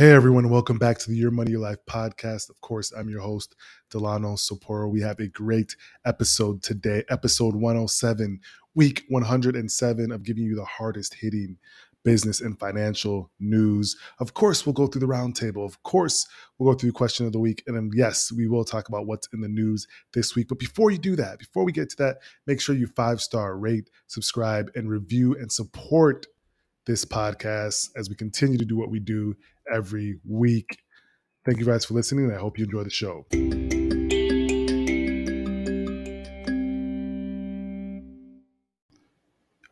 Hey everyone, welcome back to the Your Money Your Life podcast. Of course, I'm your host, Delano Saporu. We have a great episode today, episode 107, week 107 of giving you the hardest hitting business and financial news. Of course, we'll go through the roundtable. Of course, we'll go through the question of the week. And then, yes, we will talk about what's in the news this week. But before you do that, before we get to that, make sure you five star rate, subscribe, and review and support this podcast as we continue to do what we do every week. Thank you guys for listening, and I hope you enjoy the show.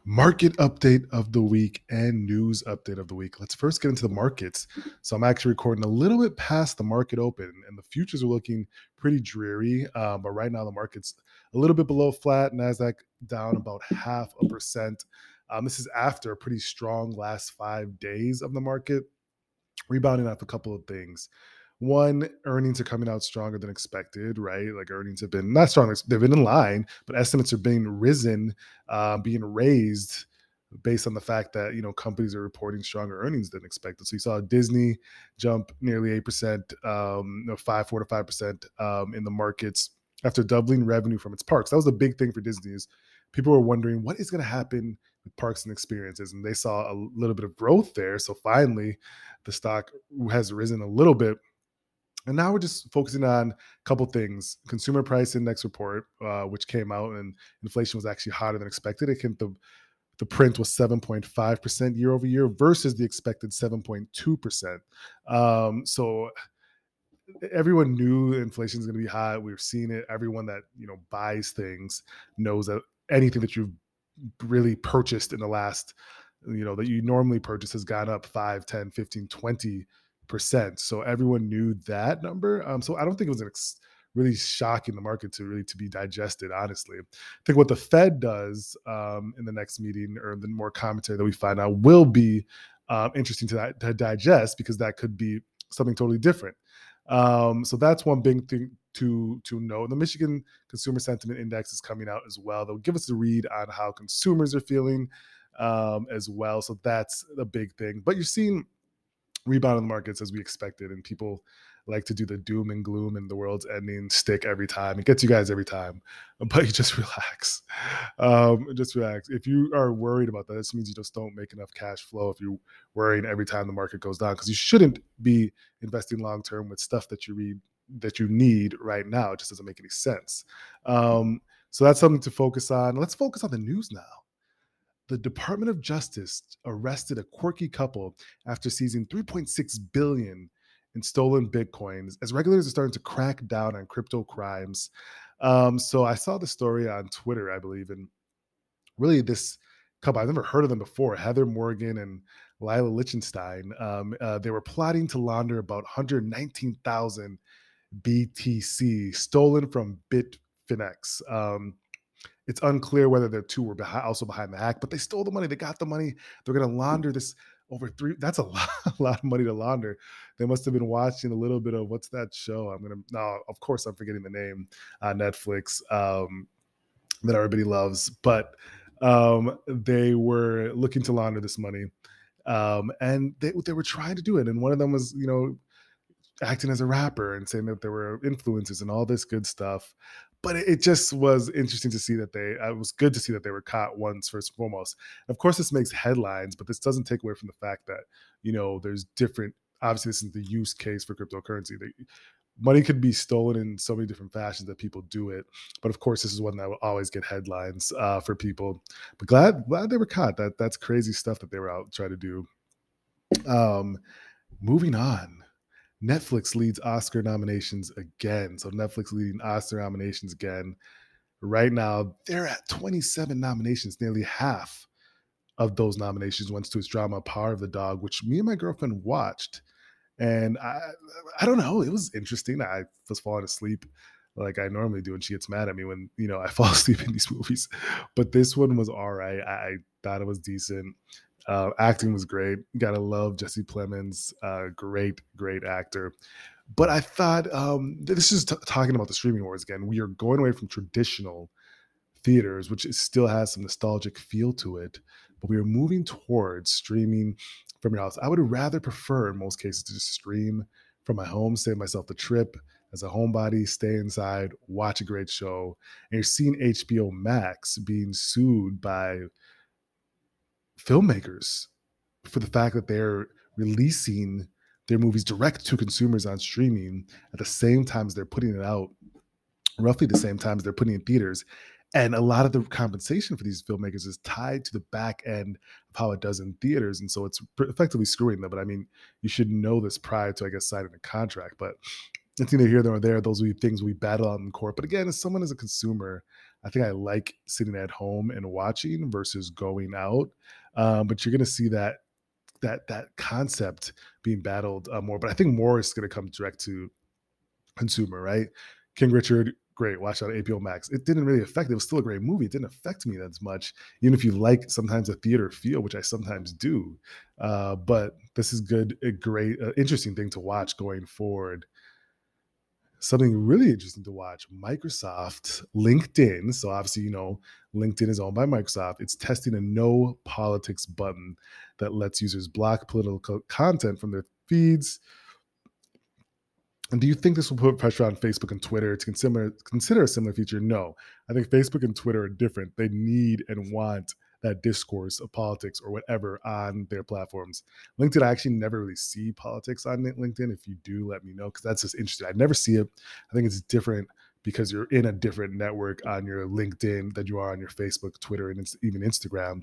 Market update of the week and news update of the week. Let's first get into the markets. So, I'm actually recording a little bit past the market open, and the futures are looking pretty dreary. Um, but right now, the market's a little bit below flat. NASDAQ down about half a percent. Um, this is after a pretty strong last five days of the market rebounding off a couple of things. One, earnings are coming out stronger than expected, right? Like earnings have been not strong, they've been in line, but estimates are being risen, uh, being raised based on the fact that you know companies are reporting stronger earnings than expected. So you saw Disney jump nearly eight percent, um, five, four to five percent um, in the markets after doubling revenue from its parks. That was the big thing for Disney. Is people were wondering what is going to happen parks and experiences, and they saw a little bit of growth there. So finally, the stock has risen a little bit. And now we're just focusing on a couple things: consumer price index report, uh, which came out, and inflation was actually hotter than expected. It can the the print was 7.5% year over year versus the expected 7.2%. Um, so everyone knew inflation is going to be high. We are seeing it. Everyone that you know buys things knows that anything that you've really purchased in the last you know that you normally purchase has gone up 5 10 15 20 percent. So everyone knew that number um, so i don't think it was an ex- really shocking the market to really to be digested honestly. I think what the fed does um, in the next meeting or the more commentary that we find out will be um, interesting to, to digest because that could be something totally different. Um, so that's one big thing to to know. The Michigan Consumer Sentiment Index is coming out as well. They'll give us a read on how consumers are feeling um, as well. So that's a big thing. But you're seeing rebound in the markets as we expected, and people like to do the doom and gloom and the world's ending stick every time. It gets you guys every time, but you just relax. Um, just relax. If you are worried about that, this means you just don't make enough cash flow. If you're worrying every time the market goes down, because you shouldn't be investing long term with stuff that you read that you need right now. It just doesn't make any sense. Um, so that's something to focus on. Let's focus on the news now. The Department of Justice arrested a quirky couple after seizing 3.6 billion in stolen bitcoins as regulators are starting to crack down on crypto crimes. Um, so I saw the story on Twitter, I believe, and really this couple I've never heard of them before. Heather Morgan and Ilya Lichtenstein. Um, uh, they were plotting to launder about 119,000 BTC stolen from Bitfinex. Um, it's unclear whether the two were behind, also behind the hack, but they stole the money. They got the money. They're going to launder this over three. That's a lot, a lot of money to launder. They must have been watching a little bit of what's that show? I'm going to, no, of course, I'm forgetting the name on Netflix um, that everybody loves, but um, they were looking to launder this money. Um, and they, they were trying to do it. And one of them was, you know, acting as a rapper and saying that there were influences and all this good stuff. But it, just was interesting to see that they, uh, it was good to see that they were caught once, first and foremost. Of course, this makes headlines, but this doesn't take away from the fact that, you know, there's different, obviously, this is the use case for cryptocurrency. They, money could be stolen in so many different fashions that people do it. But of course, this is one that will always get headlines uh, for people. But glad glad they were caught. That that's crazy stuff that they were out trying to do. Um, moving on. Netflix leads Oscar nominations again. So Netflix leading Oscar nominations again. Right now, they're at 27 nominations, nearly half of those nominations went to its drama Power of the Dog, which me and my girlfriend watched. And I I don't know, it was interesting. I was falling asleep like I normally do, and she gets mad at me when you know I fall asleep in these movies. But this one was all right. I, I thought it was decent. Uh, acting was great. Gotta love Jesse Plemons. Uh, great, great actor. But I thought um, this is t- talking about the streaming wars again. We are going away from traditional theaters, which still has some nostalgic feel to it, but we are moving towards streaming from your house. I would rather prefer in most cases to just stream from my home, save myself the trip as a homebody, stay inside, watch a great show. And you're seeing HBO Max being sued by filmmakers for the fact that they're releasing their movies direct to consumers on streaming at the same time as they're putting it out, roughly the same time as they're putting in theaters. And a lot of the compensation for these filmmakers is tied to the back end of how it does in theaters. And so it's effectively screwing them. But I mean, you should know this prior to, I guess, signing a contract. But it's neither here nor there. Those will be things we battle out in court. But again, as someone as a consumer, I think I like sitting at home and watching versus going out. Um, but you're going to see that that that concept being battled uh, more. But I think more is going to come direct to consumer, right? King Richard, great. Watch out HBO Max. It didn't really affect. It was still a great movie. It didn't affect me as much, even if you like sometimes a theater feel, which I sometimes do. Uh, but this is good, a great, uh, interesting thing to watch going forward something really interesting to watch Microsoft, LinkedIn. So, obviously, you know, LinkedIn is owned by Microsoft. It's testing a no politics button that lets users block political content from their feeds. And do you think this will put pressure on Facebook and Twitter to consider consider a similar feature? No. I think Facebook and Twitter are different. They need and want that discourse of politics or whatever on their platforms. LinkedIn, I actually never really see politics on LinkedIn. If you do, let me know because that's just interesting. I never see it. I think it's different because you're in a different network on your LinkedIn than you are on your Facebook, Twitter, and even Instagram.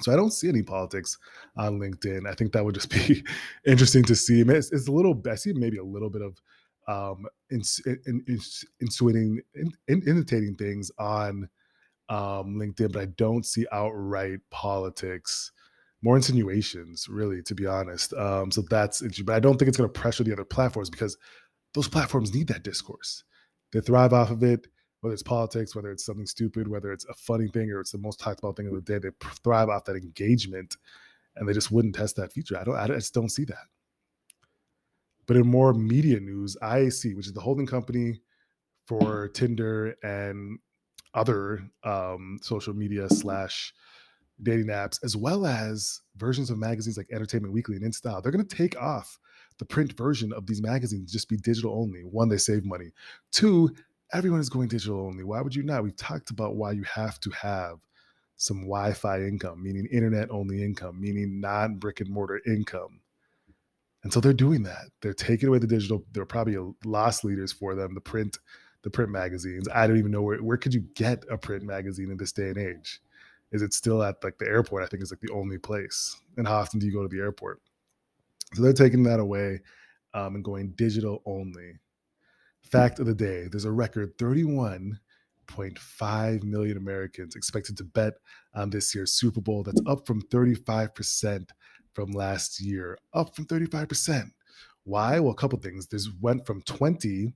So I don't see any politics on LinkedIn. I think that would just be interesting to see. It's, it's a little, I see maybe a little bit of um, ins, in, in, insinuating, in, imitating things on um, LinkedIn, but I don't see outright politics. More insinuations, really, to be honest. Um, so that's interesting. But I don't think it's going to pressure the other platforms because those platforms need that discourse. They thrive off of it, whether it's politics, whether it's something stupid, whether it's a funny thing or it's the most talked about thing of the day. They thrive off that engagement, and they just wouldn't test that feature. I don't. I just don't see that. But in more media news, IAC, which is the holding company for Tinder and other um, social media slash dating apps, as well as versions of magazines like Entertainment Weekly and InStyle. They're going to take off the print version of these magazines, just be digital only. One, they save money. Two, everyone is going digital only. Why would you not? We've talked about why you have to have some Wi Fi income, meaning internet only income, meaning non brick and mortar income. And so they're doing that. They're taking away the digital. They're probably loss leaders for them. The print the print magazines. I don't even know where where could you get a print magazine in this day and age? Is it still at like the airport? I think is like the only place. And how often do you go to the airport? So they're taking that away um, and going digital only. Fact of the day: There's a record 31.5 million Americans expected to bet on this year's Super Bowl. That's up from 35 percent from last year. Up from 35 percent. Why? Well, a couple things. This went from 20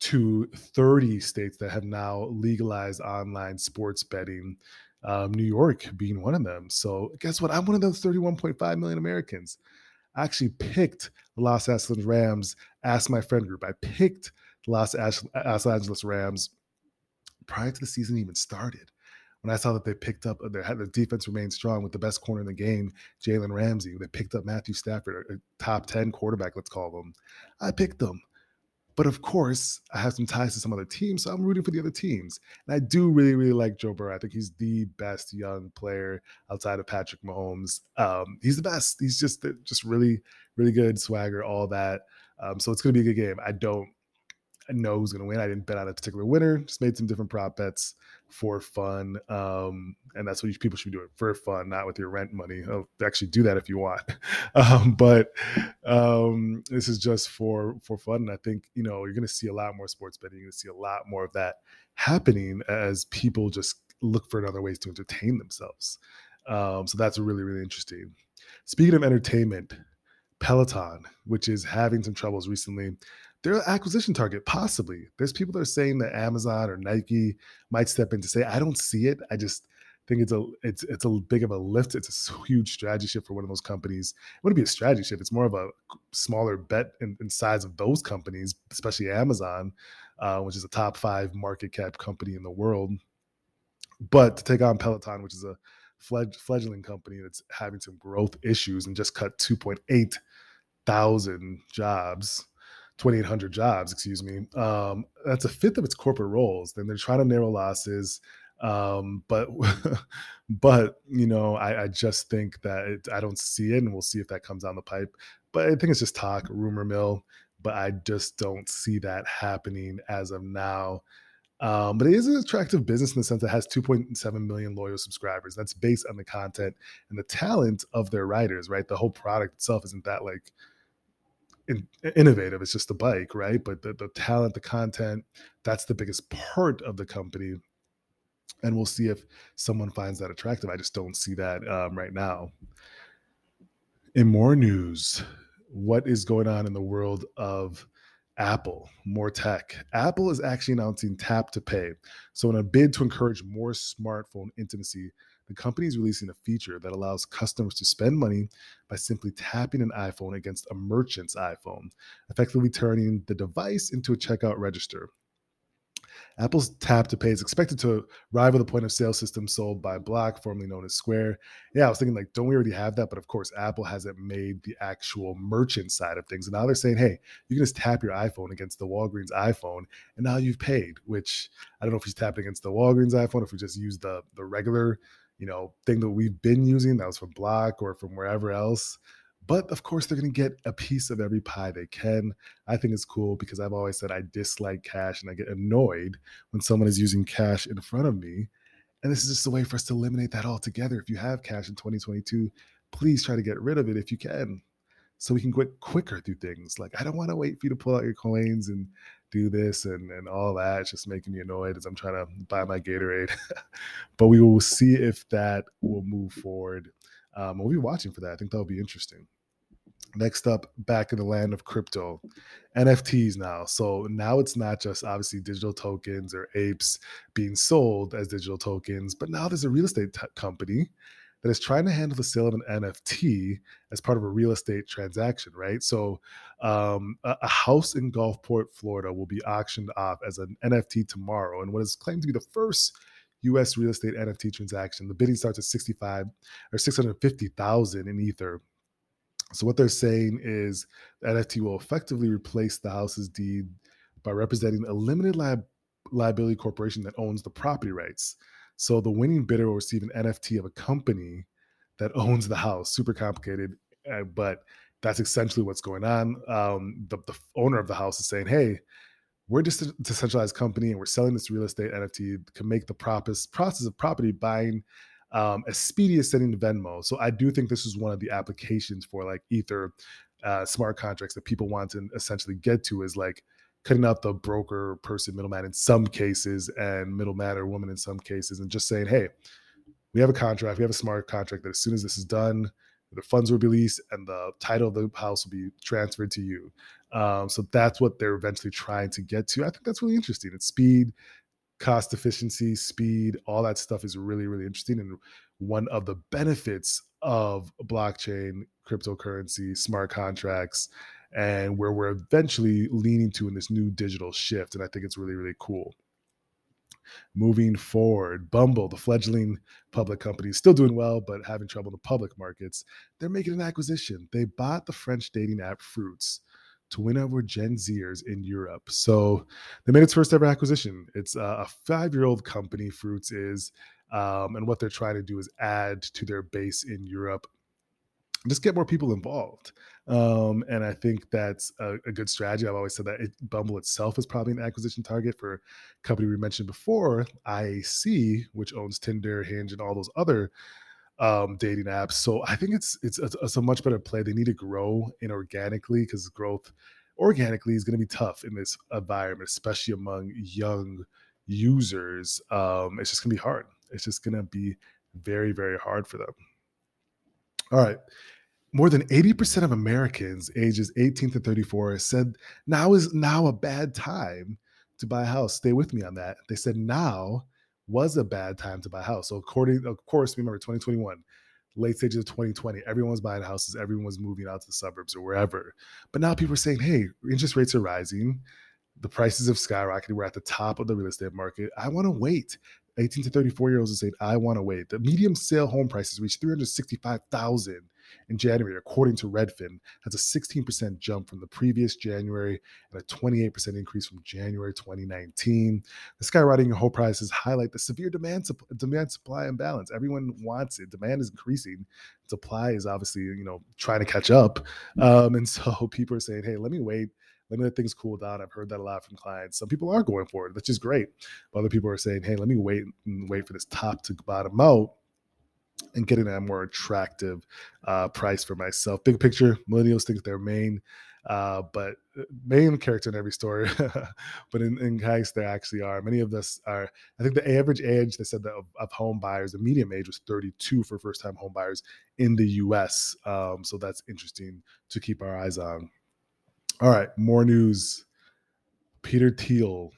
to 30 states that have now legalized online sports betting. Um, New York being one of them. So guess what? I'm one of those 31.5 million Americans. I actually picked the Los Angeles Rams. Asked my friend group. I picked the Los, Los Angeles Rams prior to the season even started. When I saw that they picked up, their the defense remained strong with the best corner in the game, Jalen Ramsey. They picked up Matthew Stafford, a top 10 quarterback, let's call them. I picked them. But of course, I have some ties to some other teams, so I'm rooting for the other teams. And I do really, really like Joe Burrow. I think he's the best young player outside of Patrick Mahomes. Um, he's the best. He's just just really, really good swagger, all that. Um, so it's going to be a good game. I don't know who's going to win. I didn't bet on a particular winner. Just made some different prop bets for fun. Um, and that's what people should be doing for fun, not with your rent money. Oh, actually do that if you want. Um, but um, this is just for for fun. And I think you know you're to see a lot more sports betting. You're to see a lot more of that happening as people just look for other ways to entertain themselves. Um, so that's really really interesting. Speaking of entertainment, Peloton, which is having some troubles recently, they're an acquisition target, possibly. There's people that are saying that Amazon or Nike might step in to say, I don't see it. I just think it's a it's it's a big of a lift. It's a huge strategy shift for one of those companies. It wouldn't be a strategy shift. It's more of a smaller bet in, in size of those companies, especially Amazon, uh, which is a top five market cap company in the world. But to take on Peloton, which is a fledgling company that's having some growth issues and just cut 2.8 thousand jobs 2800 jobs excuse me um, that's a fifth of its corporate roles then they're trying to narrow losses um, but but you know I, I just think that it, i don't see it and we'll see if that comes down the pipe but i think it's just talk rumor mill but i just don't see that happening as of now um, but it is an attractive business in the sense that it has 2.7 million loyal subscribers. That's based on the content and the talent of their writers, right? The whole product itself isn't that like in, innovative. It's just a bike, right? But the, the talent, the content, that's the biggest part of the company. And we'll see if someone finds that attractive. I just don't see that um, right now. In more news, what is going on in the world of Apple, more tech. Apple is actually announcing tap to pay. So, in a bid to encourage more smartphone intimacy, the company is releasing a feature that allows customers to spend money by simply tapping an iPhone against a merchant's iPhone, effectively turning the device into a checkout register. Apple's Tap to Pay is expected to rival the point of sale system sold by Block, formerly known as Square. Yeah, I was thinking, like, don't we already have that? But of course, Apple hasn't made the actual merchant side of things. And now they're saying, hey, you can just tap your iPhone against the Walgreens iPhone, and now you've paid, which I don't know if he's tapping against the Walgreens iPhone, if we just use the, the regular you know thing that we've been using that was from block or from wherever else but of course they're going to get a piece of every pie they can. I think it's cool because i've always said i dislike cash and i get annoyed when someone is using cash in front of me and this is just a way for us to eliminate that altogether. If you have cash in 2022 please try to get rid of it if you can so we can get quicker through things. Like i don't want to wait for you to pull out your coins and do this and and all that. It's just making me annoyed as I'm trying to buy my Gatorade. but we will see if that will move forward. Um, we'll be watching for that. I think that'll be interesting. Next up, back in the land of crypto, NFTs now. So now it's not just obviously digital tokens or apes being sold as digital tokens, but now there's a real estate t- company that is trying to handle the sale of an NFT as part of a real estate transaction, right? So, um, a, a, house in Gulfport, Florida, will be auctioned off as an NFT tomorrow, and what is claimed to be the first U.S. real estate NFT transaction. The bidding starts at 65 or 650,000 in Ether. So, what they're saying is NFT will effectively replace the house's deed by representing a limited li- liability corporation that owns the property rights. So the winning bidder will receive an NFT of a company that owns the house. Super complicated, uh, but that's essentially what's going on. Um, the, the, owner of the house is saying, "Hey, we're just a decentralized company, and we're selling this real estate NFT can make the process process of property buying." Um, as speedy as sending to Venmo. So I do think this is one of the applications for like Ether uh, smart contracts that people want to essentially get to is like cutting out the broker person middleman in some cases and middleman or woman in some cases and just saying hey we have a contract we have a smart contract that as soon as this is done the funds will be released and the title of the house will be transferred to you. Um, so that's what they're eventually trying to get to. I think that's really interesting. It's speed cost efficiency speed all that stuff is really really interesting and one of the benefits of blockchain cryptocurrency smart contracts and where we're eventually leaning to in this new digital shift. And I think it's really, really cool. Moving forward, Bumble, the fledgling public company, is still doing well, but having trouble in the public markets. They're making an acquisition. They bought the French dating app Fruitz to win over Gen Zers in Europe. So they made its first ever acquisition. It's a five year old company, Fruitz is. Um, and what they're trying to do is add to their base in Europe just get more people involved. Um, and I think that's a, a, good strategy. I've always said that it, Bumble itself is probably an acquisition target for company we mentioned before, IAC, which owns Tinder, Hinge, and all those other um, dating apps. So I think it's it's a, it's a much better play. They need to grow inorganically because growth organically is going to be tough in this environment, especially among young users. Um, it's just going to be hard. It's just going to be very very hard for them. All right. More than 80% of Americans ages 18 to 34 said now is now a bad time to buy a house. Stay with me on that. They said now was a bad time to buy a house. So according, of course, remember 2021, late stages of 2020, everyone was buying houses, everyone was moving out to the suburbs or wherever. But now people are saying, hey, interest rates are rising, the prices have skyrocketed, we're at the top of the real estate market. I want to wait 18 to 34 year olds are saying, I want to wait. The medium sale home prices reached 365,000 in January, according to Redfin. That's a 16% jump from the previous January and a 28% increase from January 2019. The skyrocketing home prices highlight the severe demand, demand supply imbalance. Everyone wants it. Demand is increasing. Supply is obviously, you know, trying to catch up. Um, and so people are saying, hey, let me wait let me let things cool down. I've heard that a lot from clients. Some people are going for it, which is great. But other people are saying, hey, let me wait and wait for this top to bottom out and getting a more attractive uh, price for myself. Big picture, millennials think they're main, uh, but uh, main character in every story. but in, in case there actually are. Many of us are. I think the average age they said that of, of home buyers, the medium age was 32 for first time home buyers in the U.S. Um, so that's interesting to keep our eyes on. All right, more news. Peter Thiel,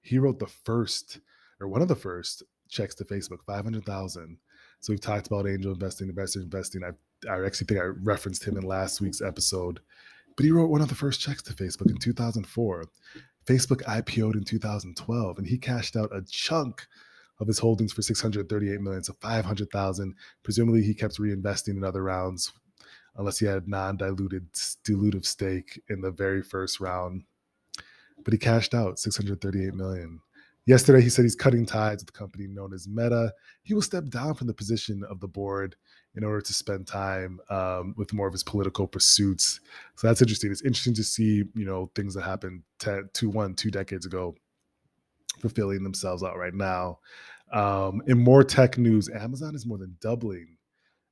he wrote the first or one of the first checks to Facebook, 500,000. So we've talked about angel investing, investor investing. I, I actually think I referenced him in last week's episode, but he wrote one of the first checks to Facebook in 2004. Facebook IPO'd in 2012 and he cashed out a chunk of his holdings for 638 million, so 500,000. Presumably he kept reinvesting in other rounds unless he had non-diluted dilutive stake in the very first round. But he cashed out 638 million. Yesterday, he said he's cutting ties with the company known as Meta. He will step down from the position of the board in order to spend time um, with more of his political pursuits. So that's interesting. It's interesting to see, you know, things that happened ten, two, one, two decades ago fulfilling themselves out right now. Um, in more tech news, Amazon is more than doubling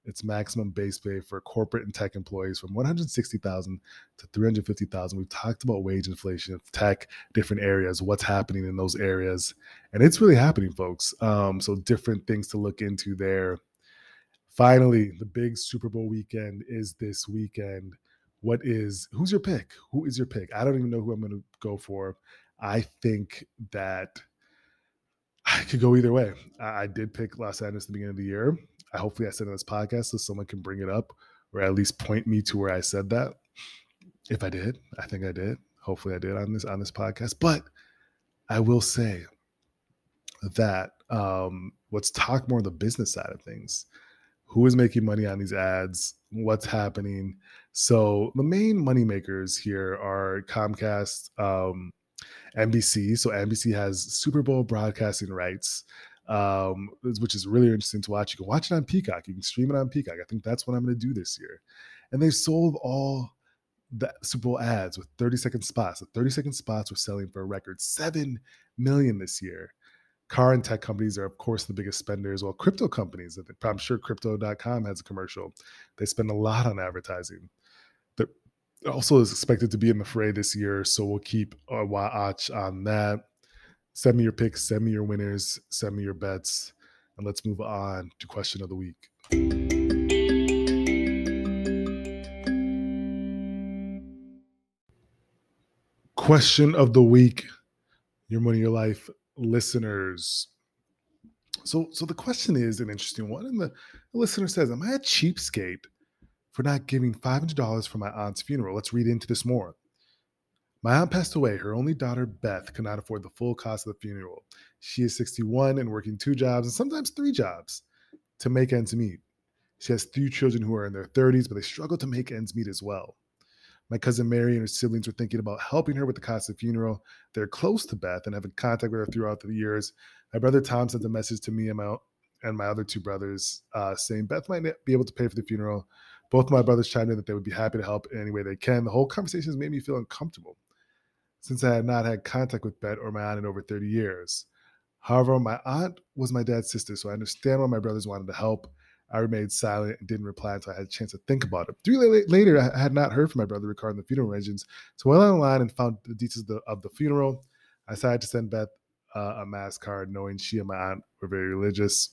its maximum base pay for corporate and tech employees from 160,000 to 350,000. We've talked about wage inflation, tech, different areas, what's happening in those areas, and it's really happening, folks. Um, so different things to look into there. Finally, the big Super Bowl weekend is this weekend. What is who's your pick? Who is your pick? I don't even know who I'm going to go for. I think that I could go either way. I did pick Los Angeles at the beginning of the year. I hopefully I said in this podcast so someone can bring it up or at least point me to where I said that. If I did, I think I did. Hopefully I did on this on this podcast. But I will say that um, let's talk more the business side of things. Who is making money on these ads? What's happening? So the main money makers here are Comcast, um, NBC. So NBC has Super Bowl broadcasting rights um, which is really interesting to watch. You can watch it on Peacock. You can stream it on Peacock. I think that's what I'm going to do this year. And they sold all the Super Bowl ads with 30 second spots. The 30 second spots were selling for a record 7 million this year. Car and tech companies are, of course, the biggest spenders. Well, crypto companies, I'm sure crypto.com has a commercial. They spend a lot on advertising. They're also is expected to be in the fray this year, so we'll keep a watch on that. Send me your picks, send me your winners, send me your bets, and let's move on to question of the week. Question of the week, your money, your life listeners. So, so the question is an interesting one, and the, the listener says, "Am I a cheapskate for not giving five hundred dollars for my aunt's funeral?" Let's read into this more. My aunt passed away. Her only daughter, Beth, could not afford the full cost of the funeral. She is 61 and working two jobs and sometimes three jobs to make ends meet. She has three children who are in their 30s, but they struggle to make ends meet as well. My cousin Mary and her siblings were thinking about helping her with the cost of the funeral. They're close to Beth and have in contact with her throughout the years. My brother Tom sent a message to me and my, and my other two brothers uh, saying Beth might be able to pay for the funeral. Both my brothers chimed in that they would be happy to help in any way they can. The whole conversation has made me feel uncomfortable since I had not had contact with Bet or my aunt in over 30 years. However, my aunt was my dad's sister, so I understand why my brothers wanted to help. I remained silent and didn't reply until I had a chance to think about it. Three days later, I had not heard from my brother regarding the funeral arrangements, so I went online and found the details of the, of the funeral. I decided to send Beth uh, a mass card, knowing she and my aunt were very religious.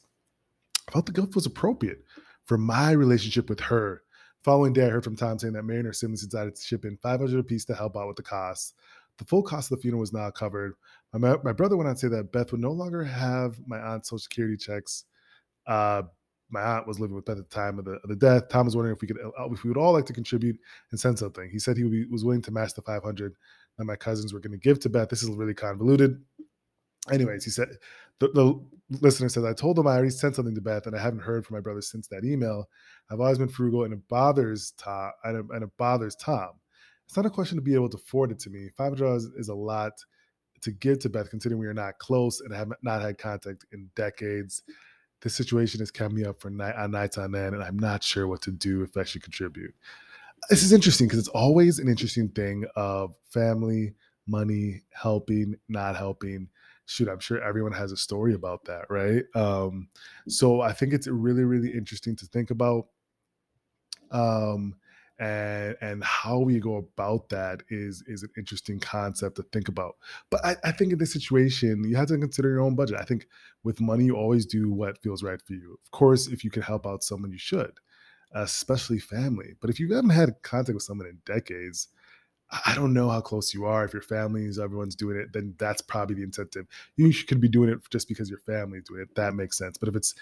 I felt the gift was appropriate for my relationship with her. Following day, I heard from Tom saying that Mary and her siblings decided to ship in 500 apiece to help out with the costs. The full cost of the funeral was not covered. My, my brother went on to say that Beth would no longer have my aunt's social security checks. Uh, my aunt was living with Beth at the time of the, of the death. Tom was wondering if we could, uh, if we would all like to contribute and send something. He said he be, was willing to match the 500 that my cousins were going to give to Beth. This is really convoluted. Anyways, he said the, the listener says, I told them I already sent something to Beth and I haven't heard from my brother since that email. I've always been frugal and it bothers Tom and it, and it bothers Tom. It's not a question to be able to afford it to me. $500 is a lot to give to Beth, considering we are not close and have not had contact in decades. This situation has kept me up for night on nights on end, and I'm not sure what to do if I should contribute. This is interesting because it's always an interesting thing of family, money, helping, not helping. Shoot, I'm sure everyone has a story about that, right? Um, so I think it's really, really interesting to think about. Um, and and how we go about that is is an interesting concept to think about. But I, I, think in this situation you have to consider your own budget. I think with money you always do what feels right for you. Of course if you can help out someone you should especially family. But if you haven't had contact with someone in decades i don't know how close you are. If your family is everyone's doing it then that's probably the incentive. You could be doing it just because your family is doing it. That makes sense. But if it's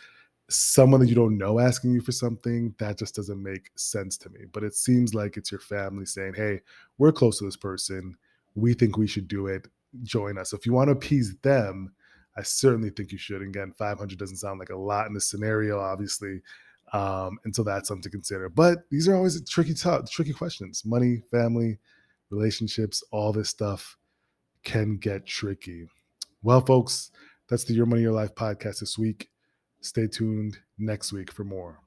someone that you don't know asking you for something, that just doesn't make sense to me. But it seems like it's your family saying, hey, we're close to this person. We think we should do it. Join us. So if you want to appease them, I certainly think you should. Again, 500 doesn't sound like a lot in this scenario, obviously. Um, and so that's something to consider. But these are always tricky, t- tricky questions. Money, family, relationships, all this stuff can get tricky. Well, folks, that's the Your Money Your Life podcast this week. Stay tuned next week for more.